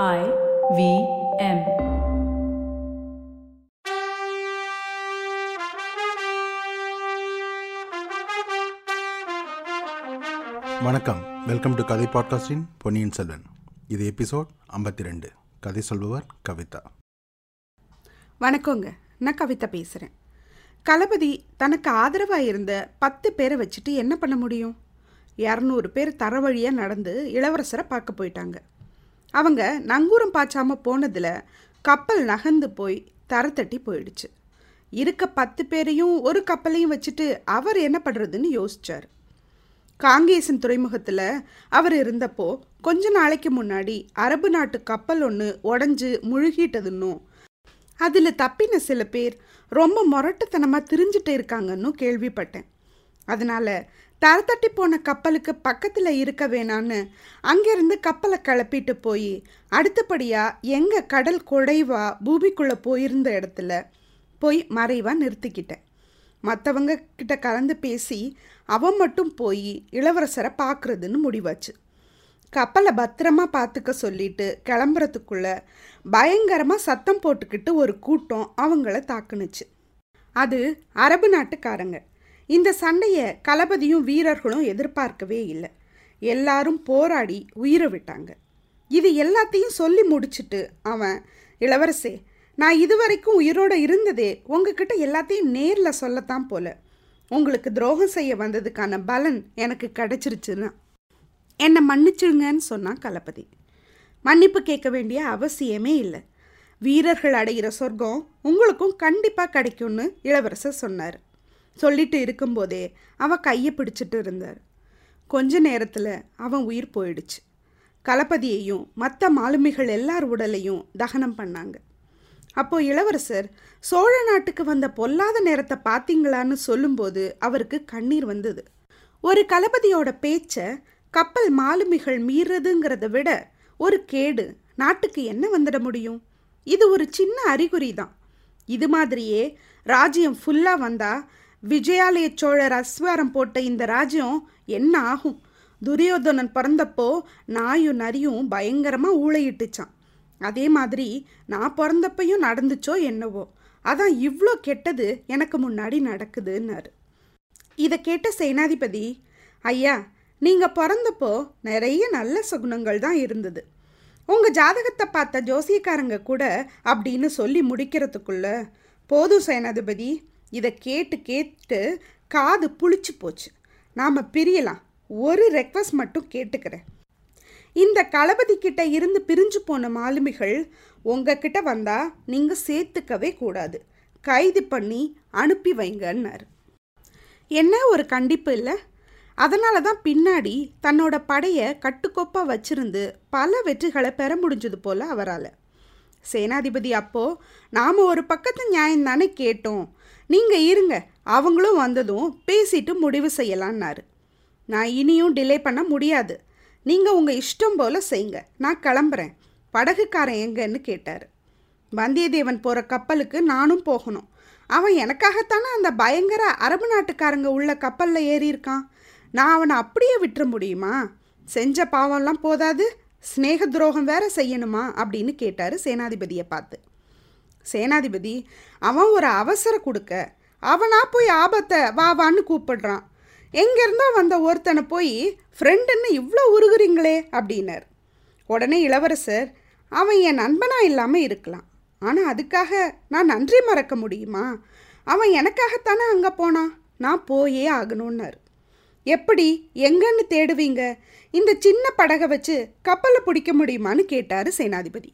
I V M. வணக்கம். Welcome to கதை பாட்காஸ்டின் பொன்னியின் செல்வன் இது எபிசோட் ஐம்பத்தி ரெண்டு கதை சொல்பவர் கவிதா. வணக்கங்க. நான் கவிதா பேசுகிறேன் களபதி தனக்கு ஆதரவாக இருந்த பத்து பேரை வச்சுட்டு என்ன பண்ண முடியும்? இரநூறு பேர் தர வழியாக நடந்து இளவரசரை பார்க்க போயிட்டாங்க. அவங்க நங்கூரம் பாய்ச்சாம போனதில் கப்பல் நகர்ந்து போய் தர தட்டி போயிடுச்சு. இருக்க பத்து பேரையும் ஒரு கப்பலையும் வச்சுட்டு அவர் என்ன பண்ணுறதுன்னு யோசிச்சார். காங்கேசன் துறைமுகத்தில் அவர் இருந்தப்போ கொஞ்ச நாளைக்கு முன்னாடி அரபு நாட்டு கப்பல் ஒன்று உடஞ்சி முழுகிட்டதுன்னும் அதில் தப்பின சில பேர் ரொம்ப முரட்டுத்தனமாக திரிஞ்சிட்டு இருக்காங்கன்னு கேள்விப்பட்டேன். அதனால் தரத்தட்டி போன கப்பலுக்கு பக்கத்தில் இருக்க வேணான்னு அங்கேருந்து கப்பலை கிளப்பிட்டு போய் அடுத்தபடியாக எங்கே கடல் குடைவா பூமிக்குள்ளே போயிருந்த இடத்துல போய் மறைவாக நிறுத்திக்கிட்டேன். மற்றவங்க கிட்ட கலந்து பேசி அவன் மட்டும் போய் இளவரசரை பார்க்குறதுன்னு முடிவாச்சு. கப்பலை பத்திரமா பார்த்துக்க சொல்லிட்டு கிளம்புறதுக்குள்ள பயங்கரமாக சத்தம் போட்டுக்கிட்டு ஒரு கூட்டம் அவங்கள தாக்குனுச்சு. அது அரபு நாட்டுக்காரங்க. இந்த சண்டையை களபதியும் வீரர்களும் எதிர்பார்க்கவே இல்லை. எல்லாரும் போராடி உயிரை விட்டாங்க. இது எல்லாத்தையும் சொல்லி முடிச்சுட்டு அவன் இளவரசே நான் இதுவரைக்கும் உயிரோடு இருந்ததே உங்ககிட்ட எல்லாத்தையும் நேரில் சொல்லத்தான் போல. உங்களுக்கு துரோகம் செய்ய வந்ததுக்கான பலன் எனக்கு கிடைச்சிருச்சுன்னா. என்னை மன்னிச்சிடுங்கன்னு சொன்னான் களபதி மன்னிப்பு கேட்க வேண்டிய அவசியமே இல்லை. வீரர்கள் அடைகிற சொர்க்கம் உங்களுக்கும் கண்டிப்பாக கிடைக்கும்னு இளவரசர் சொன்னார். சொல்லிட்டு இருக்கும்போதே அவன் கையை பிடிச்சிட்டு இருந்தார். கொஞ்ச நேரத்தில் அவன் உயிர் போயிடுச்சு. களபதியையும் மற்ற மாலுமிகள் எல்லார் உடலையும் தகனம் பண்ணாங்க. அப்போ இளவரசர் சோழ நாட்டுக்கு வந்த பொல்லாத நேரத்தை பார்த்தீங்களான்னு சொல்லும்போது அவருக்கு கண்ணீர் வந்தது. ஒரு கலபதியோட பேச்சை கப்பல் மாலுமிகள் மீறதுங்கிறத விட ஒரு கேடு நாட்டுக்கு என்ன வந்துட முடியும்? இது ஒரு சின்ன அறிகுறி தான் இது மாதிரியே ராஜ்யம் ஃபுல்லாக வந்தால் விஜயாலய சோழர் அஸ்வாரம் போட்ட இந்த ராஜ்யம் என்ன ஆகும்? துரியோதனன் பிறந்தப்போ நாயும் நரியும் பயங்கரமாக ஊழையிட்டுச்சான் அதே மாதிரி நான் பிறந்தப்பையும் நடந்துச்சோ என்னவோ அதான் இவ்வளோ கெட்டது எனக்கு முன்னாடி நடக்குதுன்னாரு. இதை கேட்ட சேனாதிபதி ஐயா நீங்கள் பிறந்தப்போ நிறைய நல்ல சுகுணங்கள் தான் இருந்தது. உங்கள் ஜாதகத்தை பார்த்த ஜோசியக்காரங்க கூட அப்படின்னு சொல்லி முடிக்கிறதுக்குள்ள போதும் சேனாதிபதி இதை கேட்டு கேட்டு காது புளிச்சு போச்சு. நாம் பிரியலாம். ஒரு ரெக்வஸ்ட் மட்டும் கேட்டுக்கிறேன். இந்த களபதி கிட்ட இருந்து பிரிஞ்சு போன மாலுமிகள் உங்ககிட்ட வந்தால் நீங்கள் சேர்த்துக்கவே கூடாது. கைது பண்ணி அனுப்பி வைங்கன்னாரு. என்ன ஒரு கண்டிப்பு இல்லை? அதனால தான் பின்னாடி தன்னோட படையை கட்டுக்கோப்பாக வச்சிருந்து பல வெற்றிகளை பெற முடிஞ்சது போல் அவரால். சேனாதிபதி அப்போ நாம் ஒரு பக்கத்து நியாயம் தானே கேட்டோம். நீங்கள் இருங்க அவங்களும் வந்ததும் பேசிட்டு முடிவு செய்யலான்னாரு. நான் இனியும் டிலே பண்ண முடியாது. நீங்கள் உங்கள் இஷ்டம் போல் செய்யுங்க. நான் கிளம்புறேன். படகுக்காரன் எங்கன்னு கேட்டார். வந்தியத்தேவன் போகிற கப்பலுக்கு நானும் போகணும். அவன் எனக்காகத்தானே அந்த பயங்கர அரபு நாட்டுக்காரங்க உள்ள கப்பலில் ஏறியிருக்கான். நான் அவனை அப்படியே விட்டுற முடியுமா? செஞ்ச பாவம்லாம் போதாது. ஸ்நேக துரோகம் வேற செய்யணுமா? அப்படின்னு கேட்டார் சேனாதிபதியை பார்த்து. சேனாதிபதி அவன் ஒரு அவசர கொடுக்க அவனா போய் ஆபத்தை வா வான்னு கூப்பிடுறான். எங்கேருந்தோ வந்த ஒருத்தனை போய் ஃப்ரெண்டுன்னு இவ்வளோ உருகுறீங்களே அப்படின்னார். உடனே இளவரசர் அவன் என் நண்பனாக இல்லாமல் இருக்கலாம். ஆனால் அதுக்காக நான் நன்றி மறக்க முடியுமா? அவன் எனக்காகத்தானே அங்கே போனான். நான் போயே ஆகணும்னார். எப்படி எங்கன்னு தேடுவீங்க? இந்த சின்ன படகை வச்சு கப்பலை பிடிக்க முடியுமான்னு கேட்டார் சேனாதிபதி.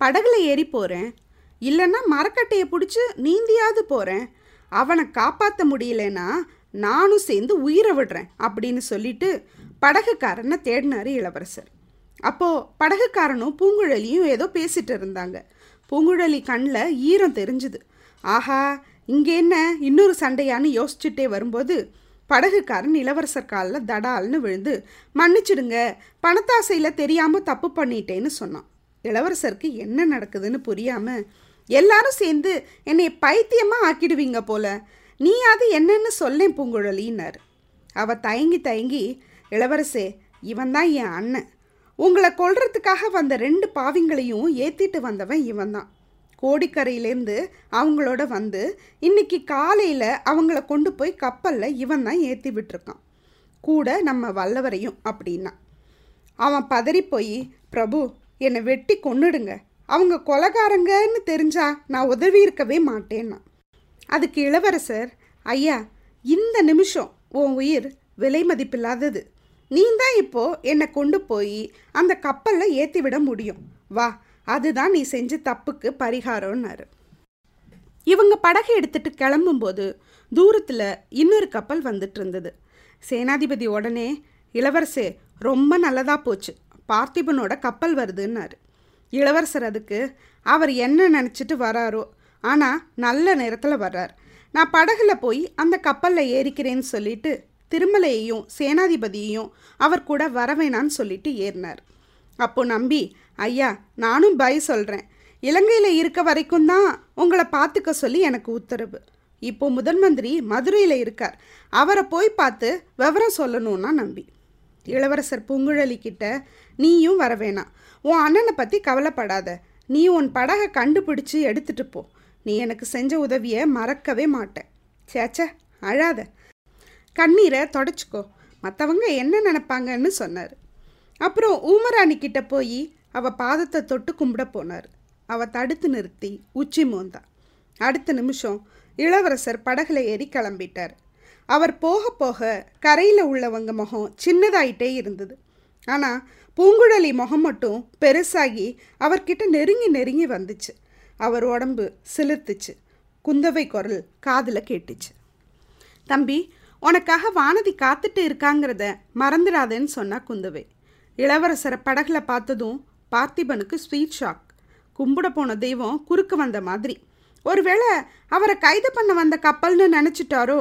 படகுல ஏறி போகிறேன் இல்லைன்னா மரக்கட்டையை பிடிச்சி நீந்தியாவது போகிறேன் அவனை காப்பாற்ற முடியலன்னா நானும் சேர்ந்து உயிரை விடுறேன் அப்படின்னு சொல்லிட்டு படகுக்காரனை தேடினாரு இளவரசர். அப்போது படகுக்காரனும் பூங்குழலியும் ஏதோ பேசிட்டு இருந்தாங்க. பூங்குழலி கண்ணில் ஈரம் தெரிஞ்சுது. ஆஹா இங்கே என்ன இன்னொரு சண்டையான்னு யோசிச்சுட்டே வரும்போது படகுக்காரன் இளவரசர் காலில் தடால்னு விழுந்து மன்னிச்சிடுங்க பணத்தாசையில் தெரியாமல் தப்பு பண்ணிட்டேன்னு சொன்னான். இளவரசருக்கு என்ன நடக்குதுன்னு புரியாமல் எல்லாரும் சேர்ந்து என்னை பைத்தியமாக ஆக்கிடுவீங்க போல. நீ அது என்னன்னு சொல்லேன் பூங்குழலின்னார். அவ தயங்கி தயங்கி இளவரசே இவன் தான் என் அண்ணன். உங்களை கொல்றதுக்காக வந்த ரெண்டு பாவிங்களையும் ஏற்றிட்டு வந்தவன் இவன் தான். கோடிக்கரையிலேருந்து அவங்களோட வந்து இன்னைக்கு காலையில் அவங்கள கொண்டு போய் கப்பலில் இவன் தான் ஏற்றி விட்டுருக்கான். கூட நம்ம வல்லவரையும் அப்படின்னா. அவன் பதறி போய் பிரபு என்னை வெட்டி கொன்னுடுங்க. அவங்க கொலகாரங்கன்னு தெரிஞ்சா நான் உதவி இருக்கவே மாட்டேன்னா. அதுக்கு இளவரசர் ஐயா இந்த நிமிஷம் உன் உயிர் விலை மதிப்பில்லாதது. நீ தான் இப்போ என்னை கொண்டு போய் அந்த கப்பலில் ஏற்றி விட முடியும். வா அதுதான் நீ செஞ்ச தப்புக்கு பரிகாரம்னாரு. இவங்க படகை எடுத்துட்டு கிளம்பும்போது தூரத்தில் இன்னொரு கப்பல் வந்துட்டு இருந்தது சேனாதிபதி உடனே இளவரசே ரொம்ப நல்லதாக போச்சு. பார்த்திபனோட கப்பல் வருதுன்னாரு. இளவரசர் அதுக்கு அவர் என்ன நினச்சிட்டு வராரோ ஆனால் நல்ல நேரத்தில் வர்றார். நான் படகுல போய் அந்த கப்பலில் ஏறிக்கிறேன்னு சொல்லிட்டு திருமலையையும் சேனாதிபதியையும் அவர் கூட வர வேணான்னு சொல்லிட்டு ஏறினார். அப்போ நம்பி ஐயா நானும் பை சொல்கிறேன் இலங்கையில் இருக்க வரைக்கும் தான் உங்களை பார்த்துக்க சொல்லி எனக்கு உத்தரவு. இப்போ முதல் மந்திரி மதுரையில் இருக்கார். அவரை போய் பார்த்து விவரம் சொல்லணும்னா நம்பி. இளவரசர் பூங்குழலி கிட்ட நீயும் வர வேணாம். உன் அண்ணனை பற்றி கவலைப்படாத. நீ உன் படகை கண்டுபிடிச்சி எடுத்துட்டு போ. நீ எனக்கு செஞ்ச உதவியை மறக்கவே மாட்டேன். சேச்ச அழாத. கண்ணீரை தொடச்சிக்கோ. மற்றவங்க என்ன நினப்பாங்கன்னு சொன்னார். அப்புறம் ஊமராணி கிட்ட போய் அவ பாதத்தை தொட்டு கும்பிட போனார். அவ தடுத்து நிறுத்தி உச்சி மோந்தா. அடுத்த நிமிஷம் இளவரசர் படகுல ஏறி கிளம்பிட்டார். அவர் போக போக கரையில் உள்ளவங்க முகம் சின்னதாயிட்டே இருந்தது. ஆனால் பூங்குழலி முகம் மட்டும் பெருசாகி அவர்கிட்ட நெருங்கி நெருங்கி வந்துச்சு. அவர் உடம்பு சிலிர்த்துச்சு. குந்தவை குரல் காதில் கேட்டுச்சு. தம்பி உனக்காக வானதி காத்துட்டு இருக்காங்கிறத மறந்துடாதேன்னு சொன்னா குந்தவை. இளவரசரை படகுல பார்த்ததும் பார்த்திபனுக்கு ஸ்வீட் ஷாக் கும்பிட போன தெய்வம் குறுக்கு வந்த மாதிரி. ஒருவேளை அவரை கைது பண்ண வந்த கப்பல்னு நினச்சிட்டாரோ?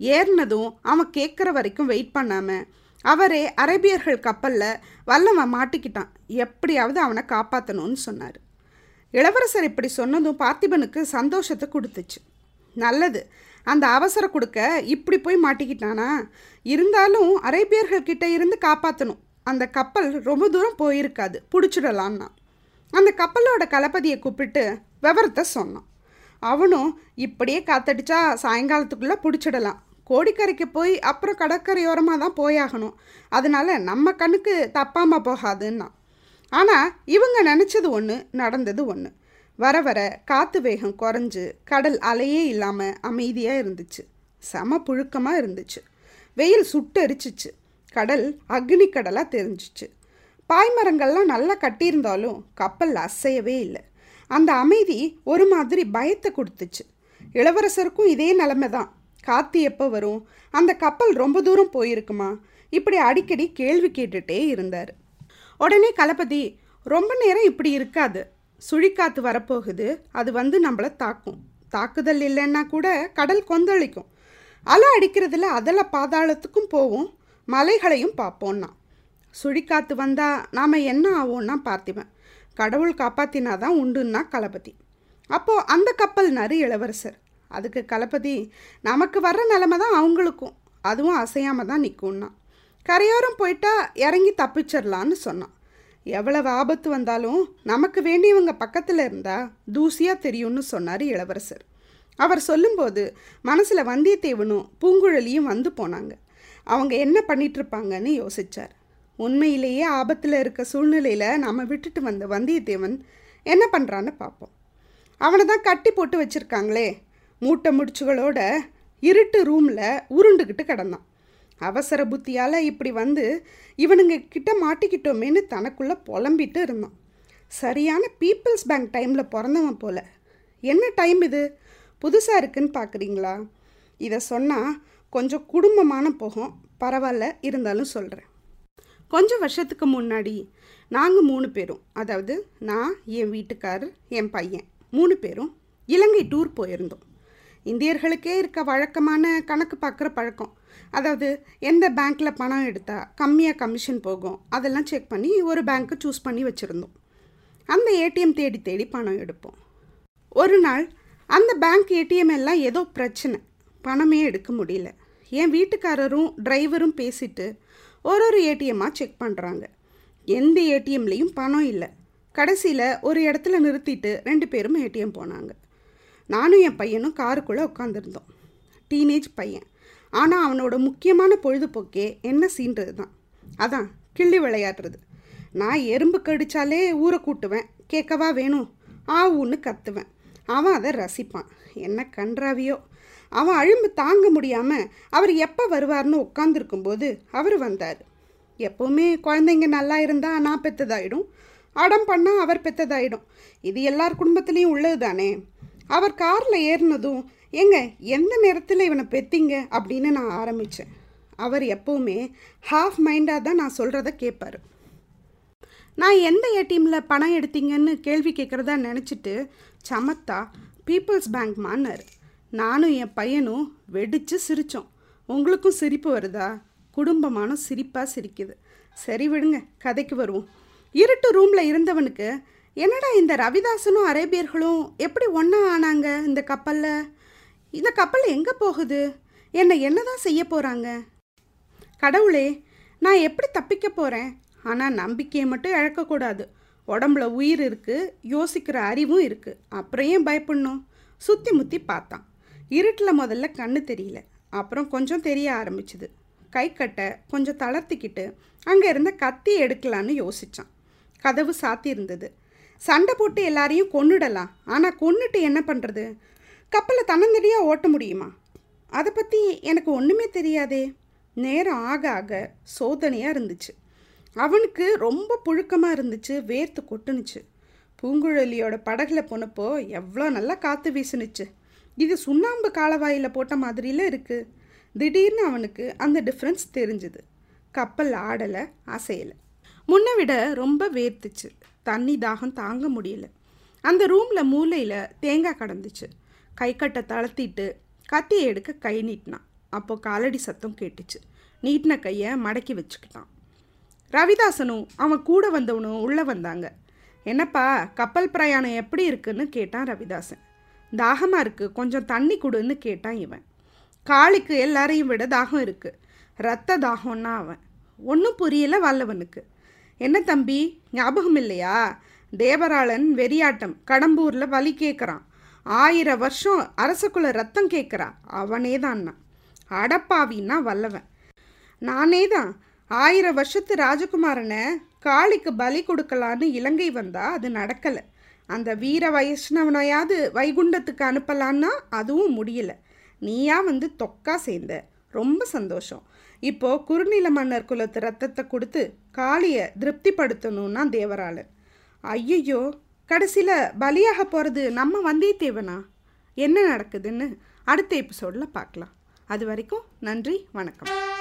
ஏறினதும் அவன் கேட்குற வரைக்கும் வெயிட் பண்ணாமல் அவரே அரேபியர்கள் கப்பலில் வல்லவன் மாட்டிக்கிட்டான். எப்படியாவது அவனை காப்பாற்றணும்னு சொன்னார். இளவரசர் இப்படி சொன்னதும் பார்த்திபனுக்கு சந்தோஷத்தை கொடுத்துச்சு. நல்லது அந்த அவசர கொடுக்க இப்படி போய் மாட்டிக்கிட்டானா? இருந்தாலும் அரேபியர்கள்கிட்ட இருந்து காப்பாற்றணும் அந்த கப்பல் ரொம்ப தூரம் போயிருக்காது. பிடிச்சிடலான்னா அந்த கப்பலோட கலப்பதியை கூப்பிட்டு விவரத்தை சொன்னான். அவனும் இப்படியே காத்தடிச்சா சாயங்காலத்துக்குள்ளே பிடிச்சிடலாம். கோடிக்கரைக்கு போய் அப்புறம் கடற்கரையோரமாக தான் போயாகணும். அதனால நம்ம கண்ணுக்கு தப்பாமல் போகாதுன்னா ஆனால் இவங்க நினச்சது ஒன்று நடந்தது ஒன்று வர வர காற்று வேகம் குறைஞ்சு கடல் அலையே இல்லாமல் அமைதியாக இருந்துச்சு. செம புழுக்கமாக இருந்துச்சு. வெயில் சுட்டெரிச்சிச்சு. கடல் அக்னி கடலாக தெரிஞ்சிச்சு பாய்மரங்கள்லாம் நல்லா கட்டியிருந்தாலும் கப்பல் அசையவே இல்லை. அந்த அமைதி ஒரு மாதிரி பயத்தை கொடுத்துச்சு. இளவரசருக்கும் இதே நிலைமை தான். காற்று எப்போ வரும்? அந்த கப்பல் ரொம்ப தூரம் போயிருக்குமா? இப்படி அடிக்கடி கேள்வி கேட்டுட்டே இருந்தார். உடனே களபதி ரொம்ப நேரம் இப்படி இருக்காது. சுழிக்காத்து வரப்போகுது. அது வந்து நம்மளை தாக்கும். தாக்குதல் இல்லைன்னா கூட கடல் கொந்தளிக்கும். அலை அடிக்கிறதுல அதில் பாதாளத்துக்கும் போவோம். மலைகளையும் பார்ப்போம்னா சுழிக்காத்து வந்தால் நாம் என்ன ஆவோன்னா பார்த்திபன். கடவுள் காப்பாத்தினாதான் உண்டுன்னா களபதி அப்போது அந்த கப்பல் நறு இளவரசர். அதுக்கு களபதி நமக்கு வர்ற நிலமை தான் அவங்களுக்கும். அதுவும் அசையாமல் தான் நிற்கும்னா கரையோரம் போயிட்டா இறங்கி தப்பிச்சிடலான்னு சொன்னான். எவ்வளவு ஆபத்து வந்தாலும் நமக்கு வேண்டியவங்க பக்கத்தில் இருந்தால் தூசியாக தெரியும்னு சொன்னார் இளவரசர். அவர் சொல்லும்போது மனசில் வந்தியத்தேவனும் பூங்குழலியும் வந்து போனாங்க. அவங்க என்ன பண்ணிகிட்ருப்பாங்கன்னு யோசித்தார் யோசிச்சார். உண்மையிலேயே ஆபத்தில் இருக்க சூழ்நிலையில் நாம் விட்டுட்டு வந்த வந்தியத்தேவன் என்ன பண்ணுறான்னு பார்ப்போம் அவனை தான் கட்டி போட்டு வச்சுருக்காங்களே. மூட்டை முடிச்சுகளோட இருட்டு ரூமில் உருண்டுக்கிட்டு கிடந்தான். அவசர புத்தியால் இப்படி வந்து இவனுங்க கிட்ட மாட்டிக்கிட்டோமேன்னு தனக்குள்ளே புலம்பிட்டு இருந்தான். சரியான பீப்புள்ஸ் பேங்க் டைமில் பிறந்தவன் போல். என்ன டைம் இது? புதுசாக இருக்குன்னு பார்க்குறீங்களா இதை சொன்னால் கொஞ்சம் குடும்பமான போகும் பரவாயில்ல இருந்தாலும் சொல்கிறேன் கொஞ்சம் வருஷத்துக்கு முன்னாடி நாங்கள் மூணு பேரும் அதாவது நான் என் வீட்டுக்காரர் என் பையன் மூணு பேரும் இலங்கை டூர் போயிருந்தோம். இந்தியர்களுக்கே இருக்க வழக்கமான கணக்கு பார்க்குற பழக்கம். அதாவது எந்த பேங்க்கில் பணம் எடுத்தால் கம்மியாக கமிஷன் போகும் அதெல்லாம் செக் பண்ணி ஒரு பேங்க்கை சூஸ் பண்ணி வச்சுருந்தோம். அந்த ஏடிஎம் தேடி தேடி பணம் எடுப்போம். ஒரு நாள் அந்த பேங்க் ஏடிஎம் எல்லாம் ஏதோ பிரச்சனை பணமே எடுக்க முடியல. என் வீட்டுக்காரரும் டிரைவரும் பேசிட்டு ஒரு ஒரு ஏடிஎம்மாக செக் பண்ணுறாங்க எந்த ஏடிஎம்லேயும் பணம் இல்லை. கடைசியில் ஒரு இடத்துல நிறுத்திட்டு ரெண்டு பேரும் ஏடிஎம் போனாங்க. நானும் என் பையனும் காருக்குள்ளே உட்காந்துருந்தோம் டீனேஜ் பையன். ஆனால் அவனோட முக்கியமான பொழுதுபோக்கே என்ன சீன்றது தான். அதான் கிள்ளி விளையாடுறது. நான் எறும்பு கடிச்சாலே ஊரை கூட்டுவேன். கேட்கவா வேணும்? ஆ ஊன்னு கத்துவேன். அவன் அதை ரசிப்பான். என்ன கன்றாவியோ. அவன் அழும்பு தாங்க முடியாமல் அவர் எப்போ வருவார்னு உட்காந்துருக்கும்போது அவர் வந்தார். எப்போவுமே குழந்தைங்க நல்லா இருந்தால் நான் பெற்றதாயிடும் அடம் பண்ணால் அவர் பெற்றதாயிடும் இது எல்லார் குடும்பத்துலேயும் உள்ளது தானே அவர் காரில் ஏறினதும் ஏங்க எந்த நேரத்தில் இவனை பெத்திங்க? அப்படின்னு நான் ஆரம்பித்தேன் அவர் எப்போவுமே ஹாஃப் மைண்டாக தான் நான் சொல்கிறத கேட்பார் நான் எந்த ஏடிஎம்மில் பணம் எடுத்தீங்கன்னு கேள்வி கேட்குறதா நினச்சிட்டு சமத்தா பீப்புள்ஸ் பேங்க் மான்னார் நானும் என் பையனும் வெடித்து சிரித்தோம் உங்களுக்கும் சிரிப்பு வருதா? குடும்பமான சிரிப்பாக சிரிக்குது. சரி விடுங்க கதைக்கு வருவோம். இருட்டு ரூமில் இருந்தவனுக்கு என்னடா இந்த ரவிதாசனும் அரேபியர்களும் எப்படி ஒன்றா ஆனாங்க இந்த கப்பலில்? இந்த கப்பல் எங்கே போகுது? என்னை என்னதான் செய்ய போகிறாங்க கடவுளே நான் எப்படி தப்பிக்க போகிறேன் ஆனால் நம்பிக்கையை மட்டும் இழக்கக்கூடாது. உடம்புல உயிர் இருக்குது யோசிக்கிற அறிவும் இருக்குது அப்புறம் ஏன் பயப்படணும்? சுற்றி முற்றி பார்த்தான். இருட்டில் முதல்ல கண்ணு தெரியல. அப்புறம் கொஞ்சம் தெரிய ஆரம்பிச்சுது. கை கட்டை கொஞ்சம் தளர்த்திக்கிட்டு அங்கே இருந்த கத்தி எடுக்கலான்னு யோசித்தான் கதவு சாத்தி இருந்தது. சண்டை போட்டு எல்லாரையும் கொன்னுடலாம். ஆனால் கொன்னுட்டு என்ன பண்ணுறது கப்பலை தன்னந்தடியாக ஓட்ட முடியுமா? அதை பற்றி எனக்கு ஒன்றுமே தெரியாதே. நேரம் ஆக ஆக சோதனையாக இருந்துச்சு. அவனுக்கு ரொம்ப புழுக்கமாக இருந்துச்சு. வேர்த்து கொட்டுனுச்சு. பூங்குழலியோட படகுல போனப்போ எவ்வளோ நல்லா காற்று வீசுனுச்சு. இது சுண்ணாம்பு காலவாயில் போட்ட மாதிரியில் இருக்குது திடீர்னு அவனுக்கு அந்த டிஃப்ரென்ஸ் தெரிஞ்சுது. கப்பல் ஆடலை அசையலை. முன்னை விட ரொம்ப வேர்த்துச்சு. தண்ணி தாகம் தாங்க முடியல. அந்த ரூமில் மூலையில் தேங்காய் கடந்துச்சு. கை கட்டை தளர்த்திட்டு கத்தியை எடுக்க கை நீட்டினான். அப்போது காலடி சத்தம் கேட்டுச்சு. நீட்டின கையை மடக்கி வச்சுக்கிட்டான். ரவிதாசனும் அவன் கூட வந்தவனும் உள்ளே வந்தாங்க. என்னப்பா கப்பல் பிரயாணம் எப்படி இருக்குன்னு? கேட்டான் ரவிதாசன். தாகமாக இருக்குது கொஞ்சம் தண்ணி கொடுன்னு கேட்டான் இவன். காளிக்கு எல்லாரையும் விட தாகம் இருக்குது ரத்த தாகம்னா அவன். ஒன்றும் புரியல வல்லவனுக்கு. என்ன தம்பி ஞாபகம் இல்லையா? தேவராளன் வெறியாட்டம் கடம்பூரில் வலி கேட்குறான் ஆயிரம் வருஷம் அரசக்குள்ள ரத்தம் கேட்குறா அவனே தான் அடப்பாவின்னா வல்லவன். நானே தான் ஆயிரம் வருஷத்து ராஜகுமாரனை காளிக்கு பலி கொடுக்கலான்னு இலங்கை வந்தா அது நடக்கலை. அந்த வீர வைஷ்ணவனையாவது வைகுண்டத்துக்கு அனுப்பலான்னா அதுவும் முடியல. நீயா வந்து தொக்கா சேர்ந்த. ரொம்ப சந்தோஷம். இப்போ குறுநில மன்னர் குலத்து ரத்தத்தை கொடுத்து காளியை திருப்திப்படுத்தணும்னா தேவராளன் ஐயையோ கடைசியில் பலியாக போகிறது நம்ம வந்தியத்தேவனா? என்ன நடக்குதுன்னு அடுத்த எபிசோடில் பார்க்கலாம். அது வரைக்கும் நன்றி வணக்கம்.